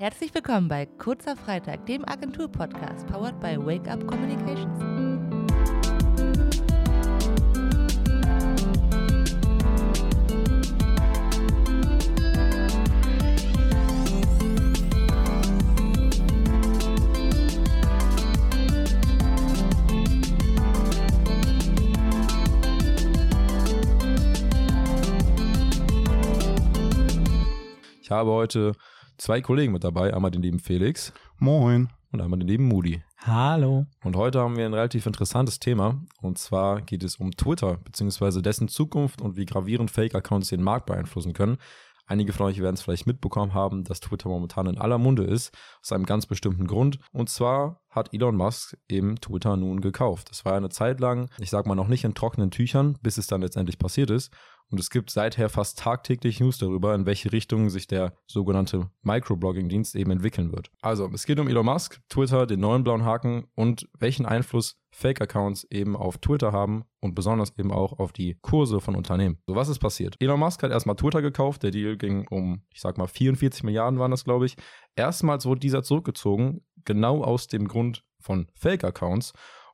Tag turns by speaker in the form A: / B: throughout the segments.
A: Herzlich willkommen bei Kurzer Freitag, dem Agentur-Podcast, powered by Wake Up Communications.
B: Ich habe heute zwei Kollegen mit dabei, einmal den lieben Felix
C: Moin.
B: und einmal den lieben Moody.
D: Hallo.
B: Und heute haben wir ein relativ interessantes Thema. Und zwar geht es um Twitter, beziehungsweise dessen Zukunft und wie gravierend Fake-Accounts den Markt beeinflussen können. Einige von euch werden es vielleicht mitbekommen haben, dass Twitter momentan in aller Munde ist, aus einem ganz bestimmten Grund. Und zwar hat Elon Musk eben Twitter nun gekauft. Das war eine Zeit lang, ich sag mal noch nicht in trockenen Tüchern, bis es dann letztendlich passiert ist. Und es gibt seither fast tagtäglich News darüber, in welche Richtung sich der sogenannte Microblogging-Dienst eben entwickeln wird. Also, es geht um Elon Musk, Twitter, den neuen blauen Haken und welchen Einfluss Fake-Accounts eben auf Twitter haben und besonders eben auch auf die Kurse von Unternehmen. So, was ist passiert? Elon Musk hat erstmal Twitter gekauft. Der Deal ging um, ich sag mal, 44 Milliarden waren das, glaube ich. Erstmals wurde dieser zurückgezogen, genau aus dem Grund von Fake-Accounts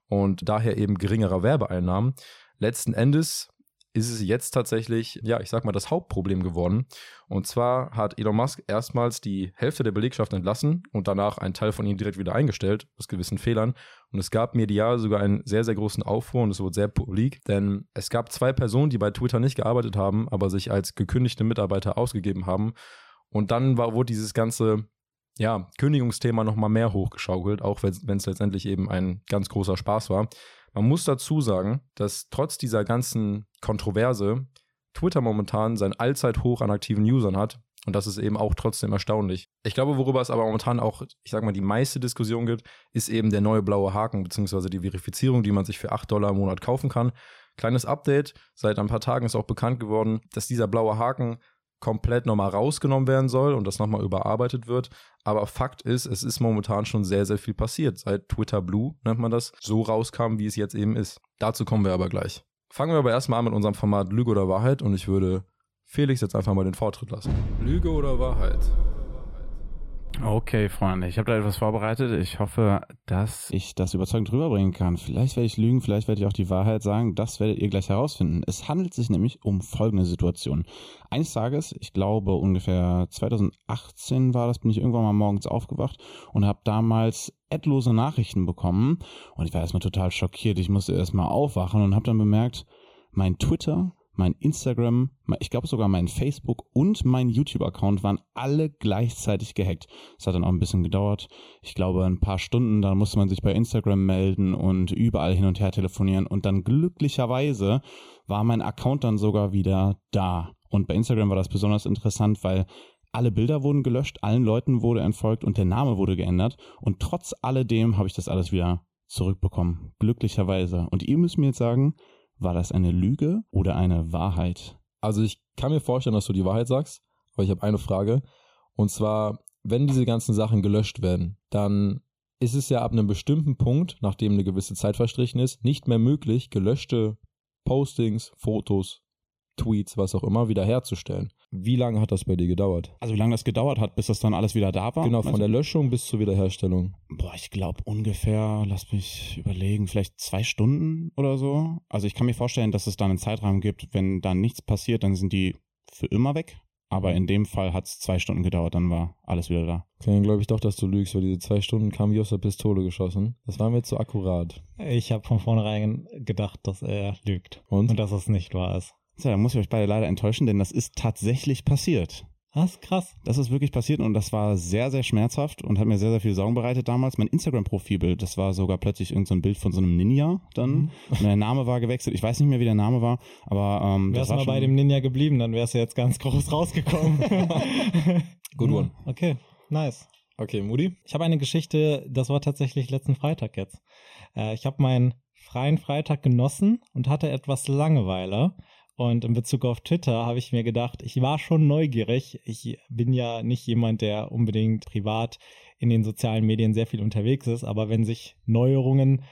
B: und daher eben geringerer Werbeeinnahmen. Letzten Endes ist es jetzt tatsächlich, ja, ich sag mal, das Hauptproblem geworden. Und zwar hat Elon Musk erstmals die Hälfte der Belegschaft entlassen und danach einen Teil von ihnen direkt wieder eingestellt, aus gewissen Fehlern. Und es gab medial sogar einen sehr, sehr großen Aufruhr und es wurde sehr publik, denn es gab zwei Personen, die bei Twitter nicht gearbeitet haben, aber sich als gekündigte Mitarbeiter ausgegeben haben. Und dann war, wurde dieses ganze ja, Kündigungsthema nochmal mehr hochgeschaukelt, auch wenn es letztendlich eben ein ganz großer Spaß war. Man muss dazu sagen, dass trotz dieser ganzen Kontroverse Twitter momentan sein Allzeithoch an aktiven Usern hat. Und das ist eben auch trotzdem erstaunlich. Ich glaube, worüber es aber momentan auch, ich sag mal, die meiste Diskussion gibt, ist eben der neue blaue Haken, beziehungsweise die Verifizierung, die man sich für 8 Dollar im Monat kaufen kann. Kleines Update, seit ein paar Tagen ist auch bekannt geworden, dass dieser blaue Haken komplett nochmal rausgenommen werden soll und das nochmal überarbeitet wird. Aber Fakt ist, es ist momentan schon sehr, sehr viel passiert, seit Twitter Blue, nennt man das, so rauskam, wie es jetzt eben ist. Dazu kommen wir aber gleich. Fangen wir aber erstmal an mit unserem Format Lüge oder Wahrheit und ich würde Felix jetzt einfach mal den Vortritt lassen. Lüge oder Wahrheit?
C: Okay, Freunde, ich habe da etwas vorbereitet. Ich hoffe, dass ich das überzeugend rüberbringen kann. Vielleicht werde ich lügen, vielleicht werde ich auch die Wahrheit sagen. Das werdet ihr gleich herausfinden. Es handelt sich nämlich um folgende Situation. Eines Tages, ich glaube ungefähr 2018 war das, bin ich irgendwann mal morgens aufgewacht und habe damals ettlose Nachrichten bekommen. Und ich war erstmal total schockiert. Ich musste erstmal aufwachen und habe dann bemerkt, mein Twitter mein Instagram, ich glaube sogar mein Facebook und mein YouTube-Account waren alle gleichzeitig gehackt. Es hat dann auch ein bisschen gedauert. Ich glaube ein paar Stunden, da musste man sich bei Instagram melden und überall hin und her telefonieren und dann glücklicherweise war mein Account dann sogar wieder da. Und bei Instagram war das besonders interessant, weil alle Bilder wurden gelöscht, allen Leuten wurde entfolgt und der Name wurde geändert und trotz alledem habe ich das alles wieder zurückbekommen. Glücklicherweise. Und ihr müsst mir jetzt sagen, war das eine Lüge oder eine Wahrheit?
B: Also ich kann mir vorstellen, dass du die Wahrheit sagst, aber ich habe eine Frage. Und zwar, wenn diese ganzen Sachen gelöscht werden, dann ist es ja ab einem bestimmten Punkt, nachdem eine gewisse Zeit verstrichen ist, nicht mehr möglich, gelöschte Postings, Fotos, Tweets, was auch immer, wiederherzustellen. Wie lange hat das bei dir gedauert?
C: Also wie lange das gedauert hat, bis das dann alles wieder da war?
B: Genau, von der Löschung bis zur Wiederherstellung.
C: Boah, ich glaube ungefähr, lass mich überlegen, vielleicht zwei Stunden oder so. Also ich kann mir vorstellen, dass es dann einen Zeitrahmen gibt, wenn dann nichts passiert, dann sind die für immer weg. Aber in dem Fall hat es zwei Stunden gedauert, dann war alles wieder da.
B: Okay, dann glaube ich doch, dass du lügst, weil diese zwei Stunden kamen wie aus der Pistole geschossen. Das war mir zu akkurat.
D: Ich habe von vornherein gedacht, dass er lügt.
B: Und?
D: Und dass es nicht wahr ist.
C: Tja, da muss ich euch beide leider enttäuschen, denn das ist tatsächlich passiert.
D: Was? Krass.
C: Das ist wirklich passiert und das war sehr, sehr schmerzhaft und hat mir sehr, sehr viel Sorgen bereitet damals. Mein Instagram-Profilbild, das war sogar plötzlich irgendein so Bild von so einem Ninja dann. Mhm. Und der Name war gewechselt. Ich weiß nicht mehr, wie der Name war, aber ähm,
D: Wärst
C: das
D: mal
C: war
D: bei dem Ninja geblieben, dann wärst du jetzt ganz groß rausgekommen.
B: Good one.
D: Okay, nice.
B: Okay, Moody?
D: Ich habe eine Geschichte, das war tatsächlich letzten Freitag jetzt. Äh, ich habe meinen freien Freitag genossen und hatte etwas Langeweile und in Bezug auf Twitter habe ich mir gedacht, ich war schon neugierig. Ich bin ja nicht jemand, der unbedingt privat in den sozialen Medien sehr viel unterwegs ist, aber wenn sich Neuerungen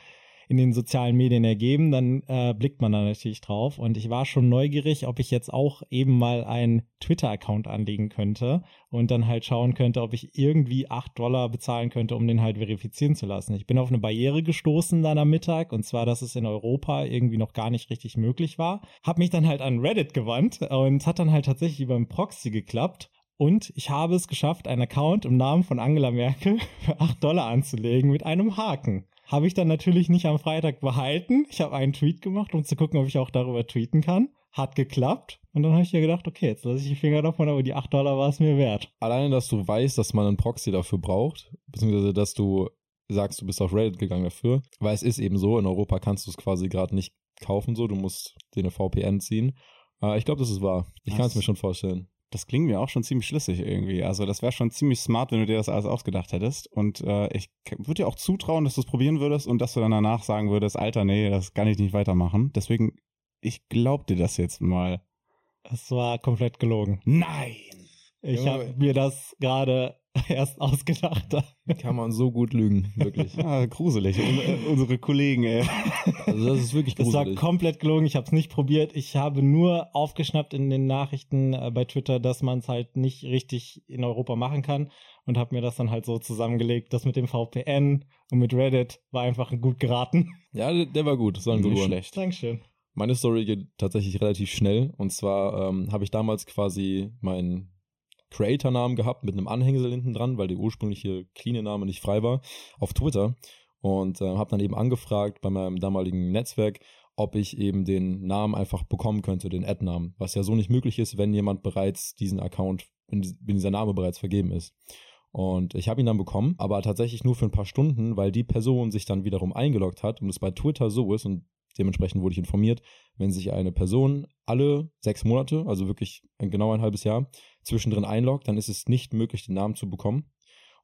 D: in den sozialen Medien ergeben, dann äh, blickt man da natürlich drauf. Und ich war schon neugierig, ob ich jetzt auch eben mal einen Twitter-Account anlegen könnte und dann halt schauen könnte, ob ich irgendwie 8 Dollar bezahlen könnte, um den halt verifizieren zu lassen. Ich bin auf eine Barriere gestoßen dann am Mittag und zwar, dass es in Europa irgendwie noch gar nicht richtig möglich war. Hab mich dann halt an Reddit gewandt und hat dann halt tatsächlich über einen Proxy geklappt. Und ich habe es geschafft, einen Account im Namen von Angela Merkel für 8 Dollar anzulegen mit einem Haken. Habe ich dann natürlich nicht am Freitag behalten. Ich habe einen Tweet gemacht, um zu gucken, ob ich auch darüber tweeten kann. Hat geklappt. Und dann habe ich ja gedacht, okay, jetzt lasse ich die Finger davon, aber die 8 Dollar war es mir wert.
B: Alleine, dass du weißt, dass man einen Proxy dafür braucht, beziehungsweise dass du sagst, du bist auf Reddit gegangen dafür, weil es ist eben so, in Europa kannst du es quasi gerade nicht kaufen, so, du musst dir eine VPN ziehen. Äh, ich glaube, das ist wahr. Ich kann es mir schon vorstellen.
C: Das klingt mir auch schon ziemlich schlüssig irgendwie. Also das wäre schon ziemlich smart, wenn du dir das alles ausgedacht hättest. Und äh, ich würde dir auch zutrauen, dass du es probieren würdest und dass du dann danach sagen würdest, Alter, nee, das kann ich nicht weitermachen. Deswegen, ich glaub dir das jetzt mal.
D: Das war komplett gelogen.
C: Nein!
D: Ich habe mir das gerade erst ausgedacht.
B: Kann man so gut lügen, wirklich.
C: ah, gruselig. Un unsere Kollegen, ey.
B: Also das ist wirklich gruselig.
D: Das war komplett gelogen. Ich habe es nicht probiert. Ich habe nur aufgeschnappt in den Nachrichten äh, bei Twitter, dass man es halt nicht richtig in Europa machen kann und habe mir das dann halt so zusammengelegt. Das mit dem VPN und mit Reddit war einfach gut geraten.
B: Ja, der, war gut. Ein
C: Nicht schlecht.
D: Dankeschön.
B: Meine Story geht tatsächlich relativ schnell. Und zwar ähm, habe ich damals quasi meinen Creator-Namen gehabt mit einem Anhängsel hinten dran, weil der ursprüngliche clean Name nicht frei war, auf Twitter. Und äh, habe dann eben angefragt bei meinem damaligen Netzwerk, ob ich eben den Namen einfach bekommen könnte, den Ad-Namen. Was ja so nicht möglich ist, wenn jemand bereits diesen Account, wenn, die- wenn dieser Name bereits vergeben ist. Und ich habe ihn dann bekommen, aber tatsächlich nur für ein paar Stunden, weil die Person sich dann wiederum eingeloggt hat und es bei Twitter so ist und dementsprechend wurde ich informiert, wenn sich eine Person alle sechs Monate, also wirklich genau ein halbes Jahr, zwischendrin einloggt, dann ist es nicht möglich, den Namen zu bekommen.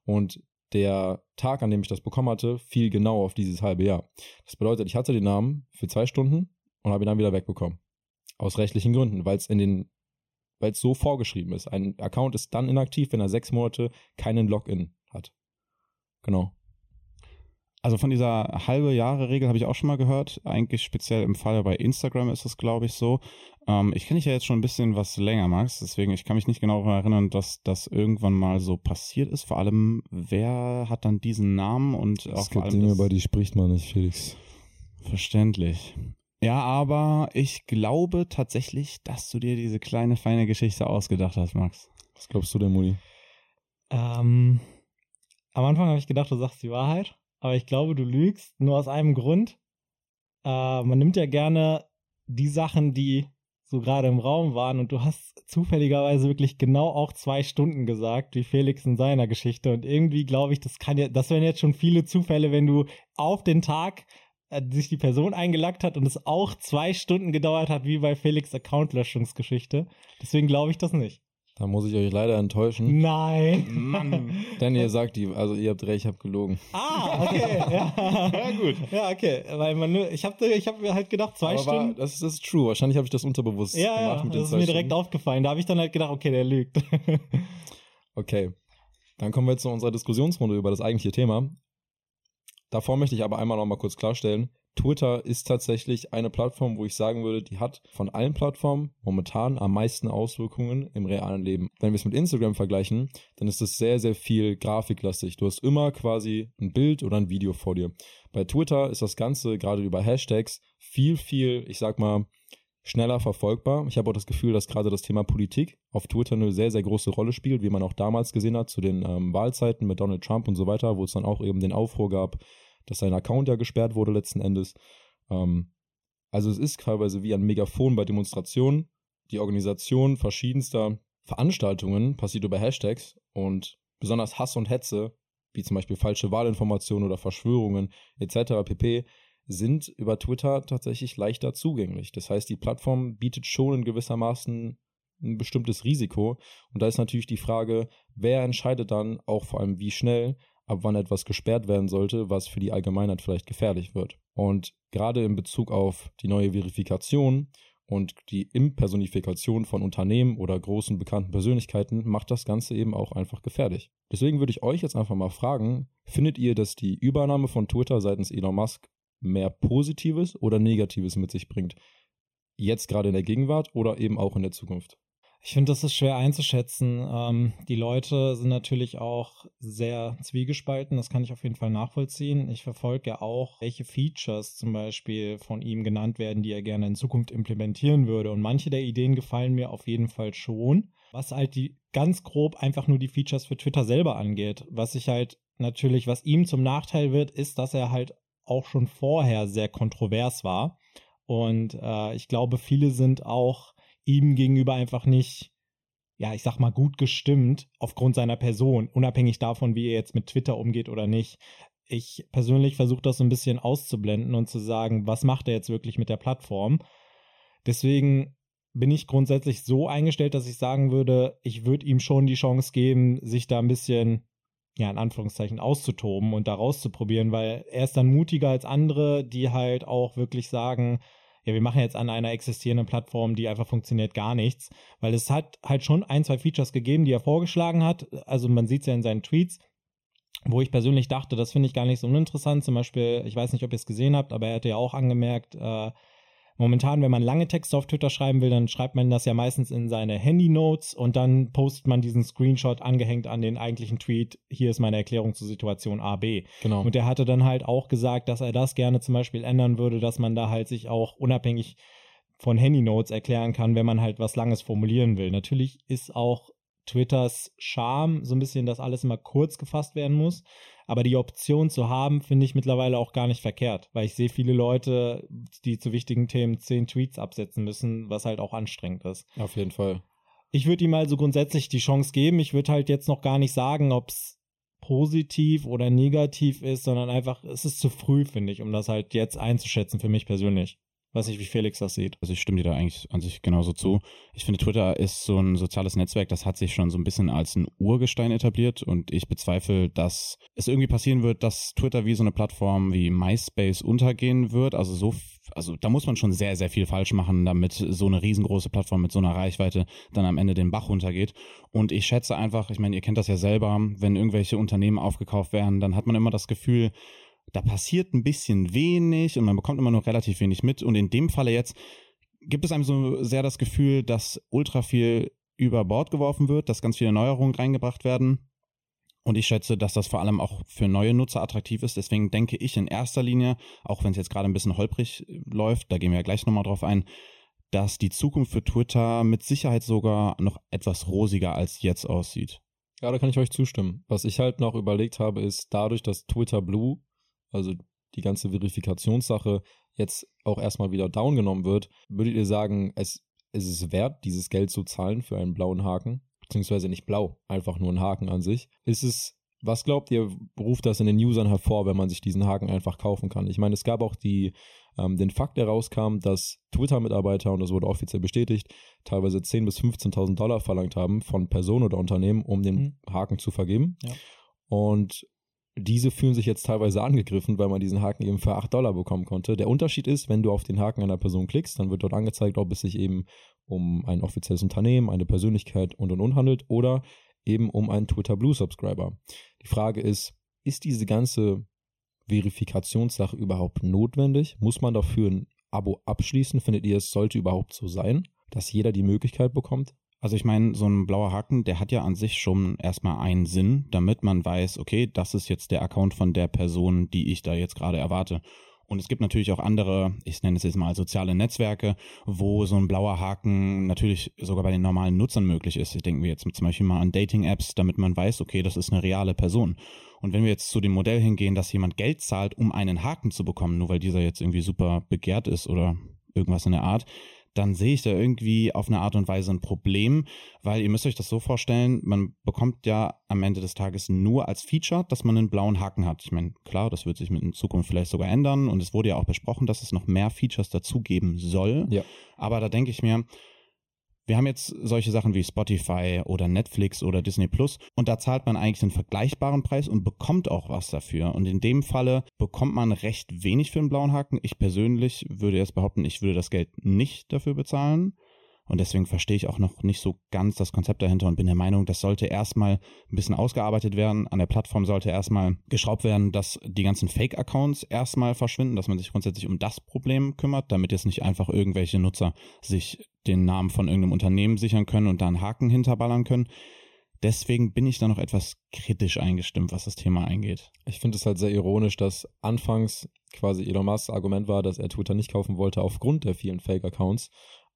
B: Und der Tag, an dem ich das bekommen hatte, fiel genau auf dieses halbe Jahr. Das bedeutet, ich hatte den Namen für zwei Stunden und habe ihn dann wieder wegbekommen. Aus rechtlichen Gründen, weil es in den, weil es so vorgeschrieben ist. Ein Account ist dann inaktiv, wenn er sechs Monate keinen Login hat. Genau.
C: Also von dieser halbe Jahre Regel habe ich auch schon mal gehört. Eigentlich speziell im Fall bei Instagram ist es, glaube ich, so. Ähm, ich kenne dich ja jetzt schon ein bisschen was länger, Max. Deswegen, ich kann mich nicht genau daran erinnern, dass das irgendwann mal so passiert ist. Vor allem, wer hat dann diesen Namen und auch vor allem das-
B: die spricht man nicht, Felix.
C: Verständlich. Ja, aber ich glaube tatsächlich, dass du dir diese kleine, feine Geschichte ausgedacht hast, Max.
B: Was glaubst du denn, Mudi?
D: Ähm, am Anfang habe ich gedacht, du sagst die Wahrheit, aber ich glaube, du lügst nur aus einem Grund. Äh, man nimmt ja gerne die Sachen, die so gerade im Raum waren und du hast zufälligerweise wirklich genau auch zwei Stunden gesagt, wie Felix in seiner Geschichte und irgendwie glaube ich, das kann ja, das wären jetzt schon viele Zufälle, wenn du auf den Tag äh, sich die Person eingeloggt hat und es auch zwei Stunden gedauert hat, wie bei Felix Accountlöschungsgeschichte. Deswegen glaube ich das nicht.
B: Da muss ich euch leider enttäuschen.
D: Nein.
C: Mann.
B: Denn ihr sagt die, also ihr habt recht, ich habe gelogen.
D: Ah, okay. ja.
C: Ja, gut.
D: Ja, okay. Weil man nur, ich habe ich hab mir halt gedacht, zwei
B: Aber war,
D: Stunden.
B: das, ist, das ist true. Wahrscheinlich habe ich das unterbewusst
D: ja,
B: gemacht
D: ja,
B: mit den
D: das ist mir direkt
B: Stunden.
D: aufgefallen. Da habe ich dann halt gedacht, okay, der lügt.
B: Okay. Dann kommen wir jetzt zu unserer Diskussionsrunde über das eigentliche Thema. Davor möchte ich aber einmal noch mal kurz klarstellen, Twitter ist tatsächlich eine Plattform, wo ich sagen würde, die hat von allen Plattformen momentan am meisten Auswirkungen im realen Leben. Wenn wir es mit Instagram vergleichen, dann ist es sehr, sehr viel grafiklastig. Du hast immer quasi ein Bild oder ein Video vor dir. Bei Twitter ist das Ganze gerade über Hashtags viel, viel, ich sag mal, schneller verfolgbar. Ich habe auch das Gefühl, dass gerade das Thema Politik auf Twitter eine sehr, sehr große Rolle spielt, wie man auch damals gesehen hat zu den ähm, Wahlzeiten mit Donald Trump und so weiter, wo es dann auch eben den Aufruhr gab, dass sein Account ja gesperrt wurde letzten Endes. Ähm, also es ist teilweise wie ein Megafon bei Demonstrationen. Die Organisation verschiedenster Veranstaltungen passiert über Hashtags und besonders Hass und Hetze, wie zum Beispiel falsche Wahlinformationen oder Verschwörungen etc. pp sind über Twitter tatsächlich leichter zugänglich. Das heißt, die Plattform bietet schon in gewissermaßen ein bestimmtes Risiko. Und da ist natürlich die Frage, wer entscheidet dann auch vor allem wie schnell, ab wann etwas gesperrt werden sollte, was für die Allgemeinheit vielleicht gefährlich wird. Und gerade in Bezug auf die neue Verifikation und die Impersonifikation von Unternehmen oder großen bekannten Persönlichkeiten macht das Ganze eben auch einfach gefährlich. Deswegen würde ich euch jetzt einfach mal fragen, findet ihr, dass die Übernahme von Twitter seitens Elon Musk mehr Positives oder Negatives mit sich bringt. Jetzt gerade in der Gegenwart oder eben auch in der Zukunft.
D: Ich finde, das ist schwer einzuschätzen. Ähm, die Leute sind natürlich auch sehr zwiegespalten. Das kann ich auf jeden Fall nachvollziehen. Ich verfolge ja auch, welche Features zum Beispiel von ihm genannt werden, die er gerne in Zukunft implementieren würde. Und manche der Ideen gefallen mir auf jeden Fall schon. Was halt die ganz grob einfach nur die Features für Twitter selber angeht. Was ich halt natürlich, was ihm zum Nachteil wird, ist, dass er halt auch schon vorher sehr kontrovers war. Und äh, ich glaube, viele sind auch ihm gegenüber einfach nicht, ja, ich sag mal, gut gestimmt aufgrund seiner Person, unabhängig davon, wie er jetzt mit Twitter umgeht oder nicht. Ich persönlich versuche das so ein bisschen auszublenden und zu sagen, was macht er jetzt wirklich mit der Plattform. Deswegen bin ich grundsätzlich so eingestellt, dass ich sagen würde, ich würde ihm schon die Chance geben, sich da ein bisschen, ja, in Anführungszeichen auszutoben und da rauszuprobieren, weil er ist dann mutiger als andere, die halt auch wirklich sagen, ja, wir machen jetzt an einer existierenden Plattform, die einfach funktioniert, gar nichts. Weil es hat halt schon ein, zwei Features gegeben, die er vorgeschlagen hat. Also man sieht es ja in seinen Tweets, wo ich persönlich dachte, das finde ich gar nicht so uninteressant. Zum Beispiel, ich weiß nicht, ob ihr es gesehen habt, aber er hatte ja auch angemerkt, äh, Momentan, wenn man lange Texte auf Twitter schreiben will, dann schreibt man das ja meistens in seine Handy-Notes und dann postet man diesen Screenshot angehängt an den eigentlichen Tweet. Hier ist meine Erklärung zur Situation A, B.
B: Genau.
D: Und er hatte dann halt auch gesagt, dass er das gerne zum Beispiel ändern würde, dass man da halt sich auch unabhängig von Handy-Notes erklären kann, wenn man halt was Langes formulieren will. Natürlich ist auch Twitters Charme so ein bisschen, dass alles immer kurz gefasst werden muss. Aber die Option zu haben, finde ich mittlerweile auch gar nicht verkehrt, weil ich sehe viele Leute, die zu wichtigen Themen zehn Tweets absetzen müssen, was halt auch anstrengend ist.
B: Auf jeden Fall.
D: Ich würde ihm also grundsätzlich die Chance geben. Ich würde halt jetzt noch gar nicht sagen, ob es positiv oder negativ ist, sondern einfach, es ist zu früh, finde ich, um das halt jetzt einzuschätzen für mich persönlich. Weiß nicht, wie Felix das sieht.
C: Also ich stimme dir da eigentlich an sich genauso zu. Ich finde, Twitter ist so ein soziales Netzwerk, das hat sich schon so ein bisschen als ein Urgestein etabliert und ich bezweifle, dass es irgendwie passieren wird, dass Twitter wie so eine Plattform wie MySpace untergehen wird. Also so, also da muss man schon sehr, sehr viel falsch machen, damit so eine riesengroße Plattform mit so einer Reichweite dann am Ende den Bach runtergeht. Und ich schätze einfach, ich meine, ihr kennt das ja selber, wenn irgendwelche Unternehmen aufgekauft werden, dann hat man immer das Gefühl, da passiert ein bisschen wenig und man bekommt immer noch relativ wenig mit. Und in dem Falle jetzt gibt es einem so sehr das Gefühl, dass ultra viel über Bord geworfen wird, dass ganz viele Neuerungen reingebracht werden. Und ich schätze, dass das vor allem auch für neue Nutzer attraktiv ist. Deswegen denke ich in erster Linie, auch wenn es jetzt gerade ein bisschen holprig läuft, da gehen wir ja gleich nochmal drauf ein, dass die Zukunft für Twitter mit Sicherheit sogar noch etwas rosiger als jetzt aussieht.
B: Ja, da kann ich euch zustimmen. Was ich halt noch überlegt habe, ist dadurch, dass Twitter Blue also die ganze Verifikationssache jetzt auch erstmal wieder down genommen wird, würdet ihr sagen, es, es ist wert, dieses Geld zu zahlen für einen blauen Haken? Beziehungsweise nicht blau, einfach nur ein Haken an sich. Ist es, was glaubt ihr, ruft das in den Usern hervor, wenn man sich diesen Haken einfach kaufen kann? Ich meine, es gab auch die, ähm, den Fakt, der rauskam, dass Twitter-Mitarbeiter, und das wurde offiziell bestätigt, teilweise 10.000 bis 15.000 Dollar verlangt haben von Personen oder Unternehmen, um den mhm. Haken zu vergeben. Ja. Und diese fühlen sich jetzt teilweise angegriffen, weil man diesen Haken eben für 8 Dollar bekommen konnte. Der Unterschied ist, wenn du auf den Haken einer Person klickst, dann wird dort angezeigt, ob es sich eben um ein offizielles Unternehmen, eine Persönlichkeit und und und handelt oder eben um einen Twitter Blue Subscriber. Die Frage ist, ist diese ganze Verifikationssache überhaupt notwendig? Muss man dafür ein Abo abschließen? Findet ihr, es sollte überhaupt so sein, dass jeder die Möglichkeit bekommt?
C: Also ich meine, so ein blauer Haken, der hat ja an sich schon erstmal einen Sinn, damit man weiß, okay, das ist jetzt der Account von der Person, die ich da jetzt gerade erwarte. Und es gibt natürlich auch andere, ich nenne es jetzt mal soziale Netzwerke, wo so ein blauer Haken natürlich sogar bei den normalen Nutzern möglich ist. Ich denke mir jetzt zum Beispiel mal an Dating-Apps, damit man weiß, okay, das ist eine reale Person. Und wenn wir jetzt zu dem Modell hingehen, dass jemand Geld zahlt, um einen Haken zu bekommen, nur weil dieser jetzt irgendwie super begehrt ist oder irgendwas in der Art, dann sehe ich da irgendwie auf eine Art und Weise ein Problem, weil ihr müsst euch das so vorstellen, man bekommt ja am Ende des Tages nur als Feature, dass man einen blauen Haken hat. Ich meine, klar, das wird sich mit in Zukunft vielleicht sogar ändern und es wurde ja auch besprochen, dass es noch mehr Features dazugeben soll. Ja. Aber da denke ich mir, wir haben jetzt solche Sachen wie Spotify oder Netflix oder Disney Plus und da zahlt man eigentlich einen vergleichbaren Preis und bekommt auch was dafür. Und in dem Falle bekommt man recht wenig für einen blauen Haken. Ich persönlich würde jetzt behaupten, ich würde das Geld nicht dafür bezahlen. Und deswegen verstehe ich auch noch nicht so ganz das Konzept dahinter und bin der Meinung, das sollte erstmal ein bisschen ausgearbeitet werden. An der Plattform sollte erstmal geschraubt werden, dass die ganzen Fake-Accounts erstmal verschwinden, dass man sich grundsätzlich um das Problem kümmert, damit jetzt nicht einfach irgendwelche Nutzer sich den Namen von irgendeinem Unternehmen sichern können und da einen Haken hinterballern können. Deswegen bin ich da noch etwas kritisch eingestimmt, was das Thema eingeht.
B: Ich finde es halt sehr ironisch, dass anfangs quasi Elon Musk's Argument war, dass er Twitter nicht kaufen wollte aufgrund der vielen Fake-Accounts,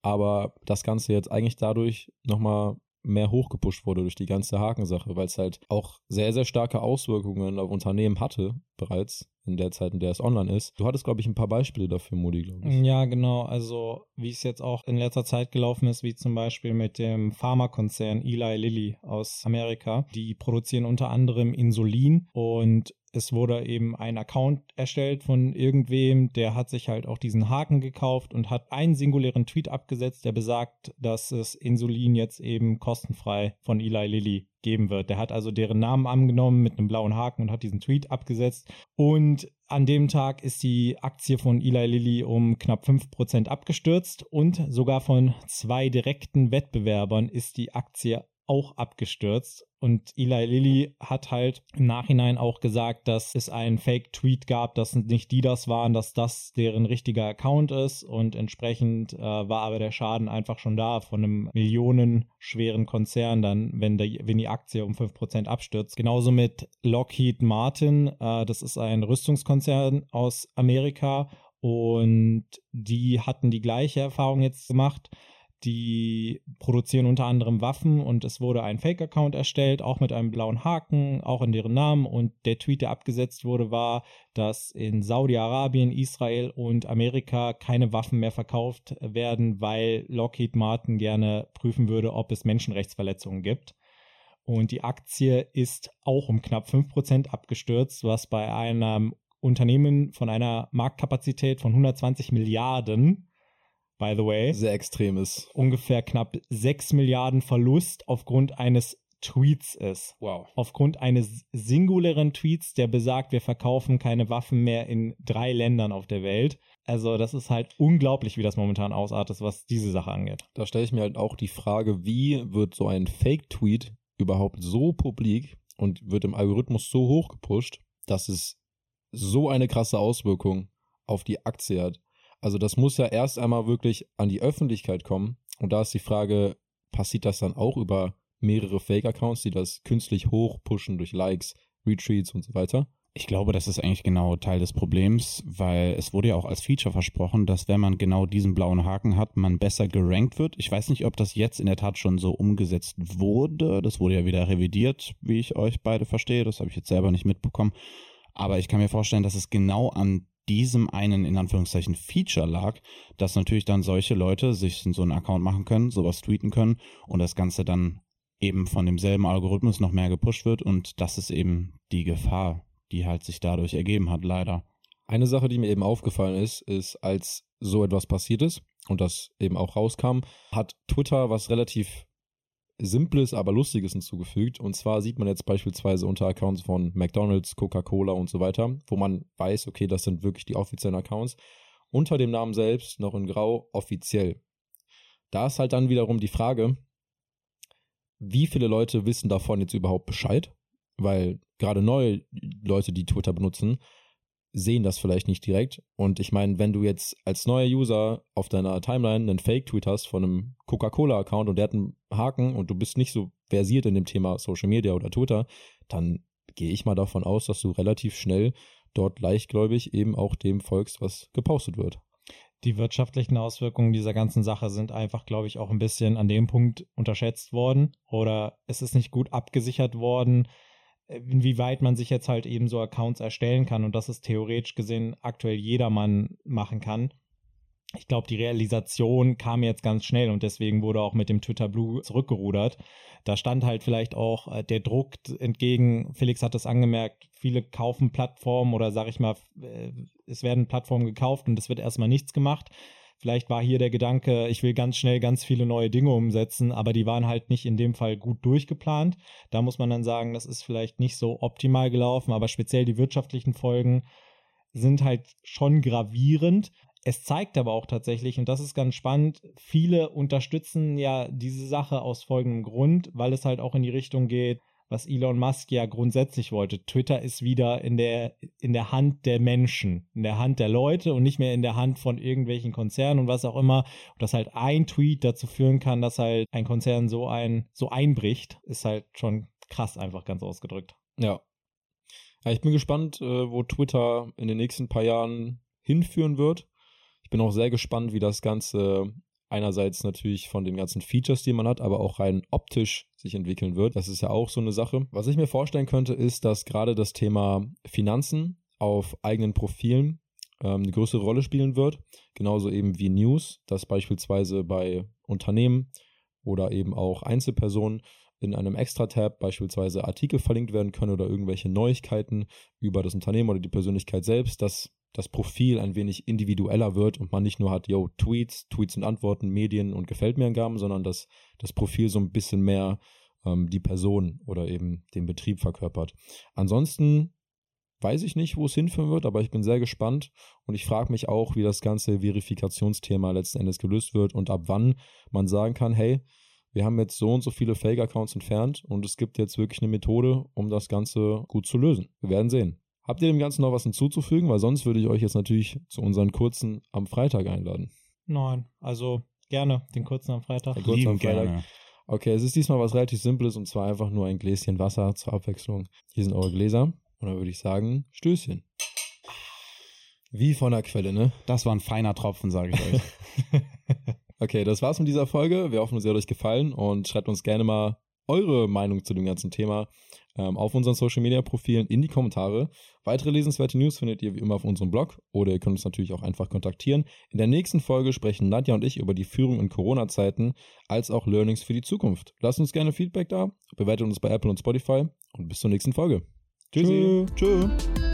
B: aber das Ganze jetzt eigentlich dadurch nochmal mehr hochgepusht wurde durch die ganze Hakensache, weil es halt auch sehr, sehr starke Auswirkungen auf Unternehmen hatte bereits in der Zeit, in der es online ist. Du hattest, glaube ich, ein paar Beispiele dafür, Modi, glaube ich.
D: Ja, genau. Also wie es jetzt auch in letzter Zeit gelaufen ist, wie zum Beispiel mit dem Pharmakonzern Eli Lilly aus Amerika. Die produzieren unter anderem Insulin und es wurde eben ein Account erstellt von irgendwem, der hat sich halt auch diesen Haken gekauft und hat einen singulären Tweet abgesetzt, der besagt, dass es Insulin jetzt eben kostenfrei von Eli Lilly geben wird. Der hat also deren Namen angenommen mit einem blauen Haken und hat diesen Tweet abgesetzt. Und an dem Tag ist die Aktie von Eli Lilly um knapp 5% abgestürzt und sogar von zwei direkten Wettbewerbern ist die Aktie auch abgestürzt. Und Eli Lilly hat halt im Nachhinein auch gesagt, dass es einen Fake-Tweet gab, dass nicht die das waren, dass das deren richtiger Account ist. Und entsprechend äh, war aber der Schaden einfach schon da von einem millionenschweren Konzern, dann, wenn, der, wenn die Aktie um 5% abstürzt. Genauso mit Lockheed Martin. Äh, das ist ein Rüstungskonzern aus Amerika. Und die hatten die gleiche Erfahrung jetzt gemacht die produzieren unter anderem Waffen und es wurde ein Fake-Account erstellt, auch mit einem blauen Haken, auch in deren Namen. Und der Tweet, der abgesetzt wurde, war, dass in Saudi-Arabien, Israel und Amerika keine Waffen mehr verkauft werden, weil Lockheed Martin gerne prüfen würde, ob es Menschenrechtsverletzungen gibt. Und die Aktie ist auch um knapp 5% abgestürzt, was bei einem Unternehmen von einer Marktkapazität von 120 Milliarden by the way.
B: Sehr extrem ist.
D: Ungefähr knapp 6 Milliarden Verlust aufgrund eines Tweets ist.
B: Wow.
D: Aufgrund eines singulären Tweets, der besagt, wir verkaufen keine Waffen mehr in drei Ländern auf der Welt. Also das ist halt unglaublich, wie das momentan ausartet, was diese Sache angeht.
B: Da stelle ich mir halt auch die Frage, wie wird so ein Fake-Tweet überhaupt so publik und wird im Algorithmus so hoch gepusht, dass es so eine krasse Auswirkung auf die Aktie hat. Also das muss ja erst einmal wirklich an die Öffentlichkeit kommen. Und da ist die Frage, passiert das dann auch über mehrere Fake-Accounts, die das künstlich hochpushen durch Likes, Retweets und so weiter?
C: Ich glaube, das ist eigentlich genau Teil des Problems, weil es wurde ja auch als Feature versprochen, dass wenn man genau diesen blauen Haken hat, man besser gerankt wird. Ich weiß nicht, ob das jetzt in der Tat schon so umgesetzt wurde. Das wurde ja wieder revidiert, wie ich euch beide verstehe. Das habe ich jetzt selber nicht mitbekommen. Aber ich kann mir vorstellen, dass es genau an diesem einen in Anführungszeichen Feature lag, dass natürlich dann solche Leute sich so einen Account machen können, sowas tweeten können und das Ganze dann eben von demselben Algorithmus noch mehr gepusht wird und das ist eben die Gefahr, die halt sich dadurch ergeben hat, leider.
B: Eine Sache, die mir eben aufgefallen ist, ist, als so etwas passiert ist und das eben auch rauskam, hat Twitter was relativ Simples, aber Lustiges hinzugefügt. Und zwar sieht man jetzt beispielsweise unter Accounts von McDonald's, Coca-Cola und so weiter, wo man weiß, okay, das sind wirklich die offiziellen Accounts, unter dem Namen selbst noch in Grau offiziell. Da ist halt dann wiederum die Frage, wie viele Leute wissen davon jetzt überhaupt Bescheid? Weil gerade neue Leute, die Twitter benutzen, sehen das vielleicht nicht direkt. Und ich meine, wenn du jetzt als neuer User auf deiner Timeline einen Fake-Tweet hast von einem Coca-Cola-Account und der hat einen Haken und du bist nicht so versiert in dem Thema Social Media oder Twitter, dann gehe ich mal davon aus, dass du relativ schnell dort leichtgläubig eben auch dem folgst, was gepostet wird.
D: Die wirtschaftlichen Auswirkungen dieser ganzen Sache sind einfach, glaube ich, auch ein bisschen an dem Punkt unterschätzt worden oder es ist nicht gut abgesichert worden inwieweit man sich jetzt halt eben so Accounts erstellen kann und dass es theoretisch gesehen aktuell jedermann machen kann. Ich glaube, die Realisation kam jetzt ganz schnell und deswegen wurde auch mit dem Twitter Blue zurückgerudert. Da stand halt vielleicht auch äh, der Druck entgegen, Felix hat das angemerkt, viele kaufen Plattformen oder sag ich mal, äh, es werden Plattformen gekauft und es wird erstmal nichts gemacht. Vielleicht war hier der Gedanke, ich will ganz schnell ganz viele neue Dinge umsetzen, aber die waren halt nicht in dem Fall gut durchgeplant. Da muss man dann sagen, das ist vielleicht nicht so optimal gelaufen, aber speziell die wirtschaftlichen Folgen sind halt schon gravierend. Es zeigt aber auch tatsächlich, und das ist ganz spannend, viele unterstützen ja diese Sache aus folgendem Grund, weil es halt auch in die Richtung geht, was Elon Musk ja grundsätzlich wollte. Twitter ist wieder in der, in der Hand der Menschen, in der Hand der Leute und nicht mehr in der Hand von irgendwelchen Konzernen und was auch immer. Und dass halt ein Tweet dazu führen kann, dass halt ein Konzern so ein, so einbricht, ist halt schon krass einfach ganz ausgedrückt.
B: Ja. ja ich bin gespannt, äh, wo Twitter in den nächsten paar Jahren hinführen wird. Ich bin auch sehr gespannt, wie das Ganze einerseits natürlich von den ganzen Features, die man hat, aber auch rein optisch sich entwickeln wird. Das ist ja auch so eine Sache. Was ich mir vorstellen könnte, ist, dass gerade das Thema Finanzen auf eigenen Profilen ähm, eine größere Rolle spielen wird. Genauso eben wie News, dass beispielsweise bei Unternehmen oder eben auch Einzelpersonen in einem Extra-Tab beispielsweise Artikel verlinkt werden können oder irgendwelche Neuigkeiten über das Unternehmen oder die Persönlichkeit selbst, dass das Profil ein wenig individueller wird und man nicht nur hat, yo, Tweets, Tweets und Antworten, Medien und gefällt mir Angaben, sondern dass das Profil so ein bisschen mehr ähm, die Person oder eben den Betrieb verkörpert. Ansonsten weiß ich nicht, wo es hinführen wird, aber ich bin sehr gespannt und ich frage mich auch, wie das ganze Verifikationsthema letzten Endes gelöst wird und ab wann man sagen kann, hey, wir haben jetzt so und so viele Fake-Accounts entfernt und es gibt jetzt wirklich eine Methode, um das Ganze gut zu lösen. Wir werden sehen. Habt ihr dem Ganzen noch was hinzuzufügen? Weil sonst würde ich euch jetzt natürlich zu unseren kurzen am Freitag einladen.
D: Nein, also gerne den kurzen am Freitag.
C: Der kurzen am Freitag. Gerne.
B: Okay, es ist diesmal was relativ Simples und zwar einfach nur ein Gläschen Wasser zur Abwechslung. Hier sind eure Gläser und dann würde ich sagen, Stößchen. Wie von der Quelle, ne?
C: Das war ein feiner Tropfen, sage ich euch.
B: okay, das war's mit dieser Folge. Wir hoffen, es hat euch gefallen und schreibt uns gerne mal eure Meinung zu dem ganzen Thema ähm, auf unseren Social Media Profilen in die Kommentare. Weitere lesenswerte News findet ihr wie immer auf unserem Blog oder ihr könnt uns natürlich auch einfach kontaktieren. In der nächsten Folge sprechen Nadja und ich über die Führung in Corona-Zeiten als auch Learnings für die Zukunft. Lasst uns gerne Feedback da, bewertet uns bei Apple und Spotify und bis zur nächsten Folge.
C: Tschüssi. Tschüss.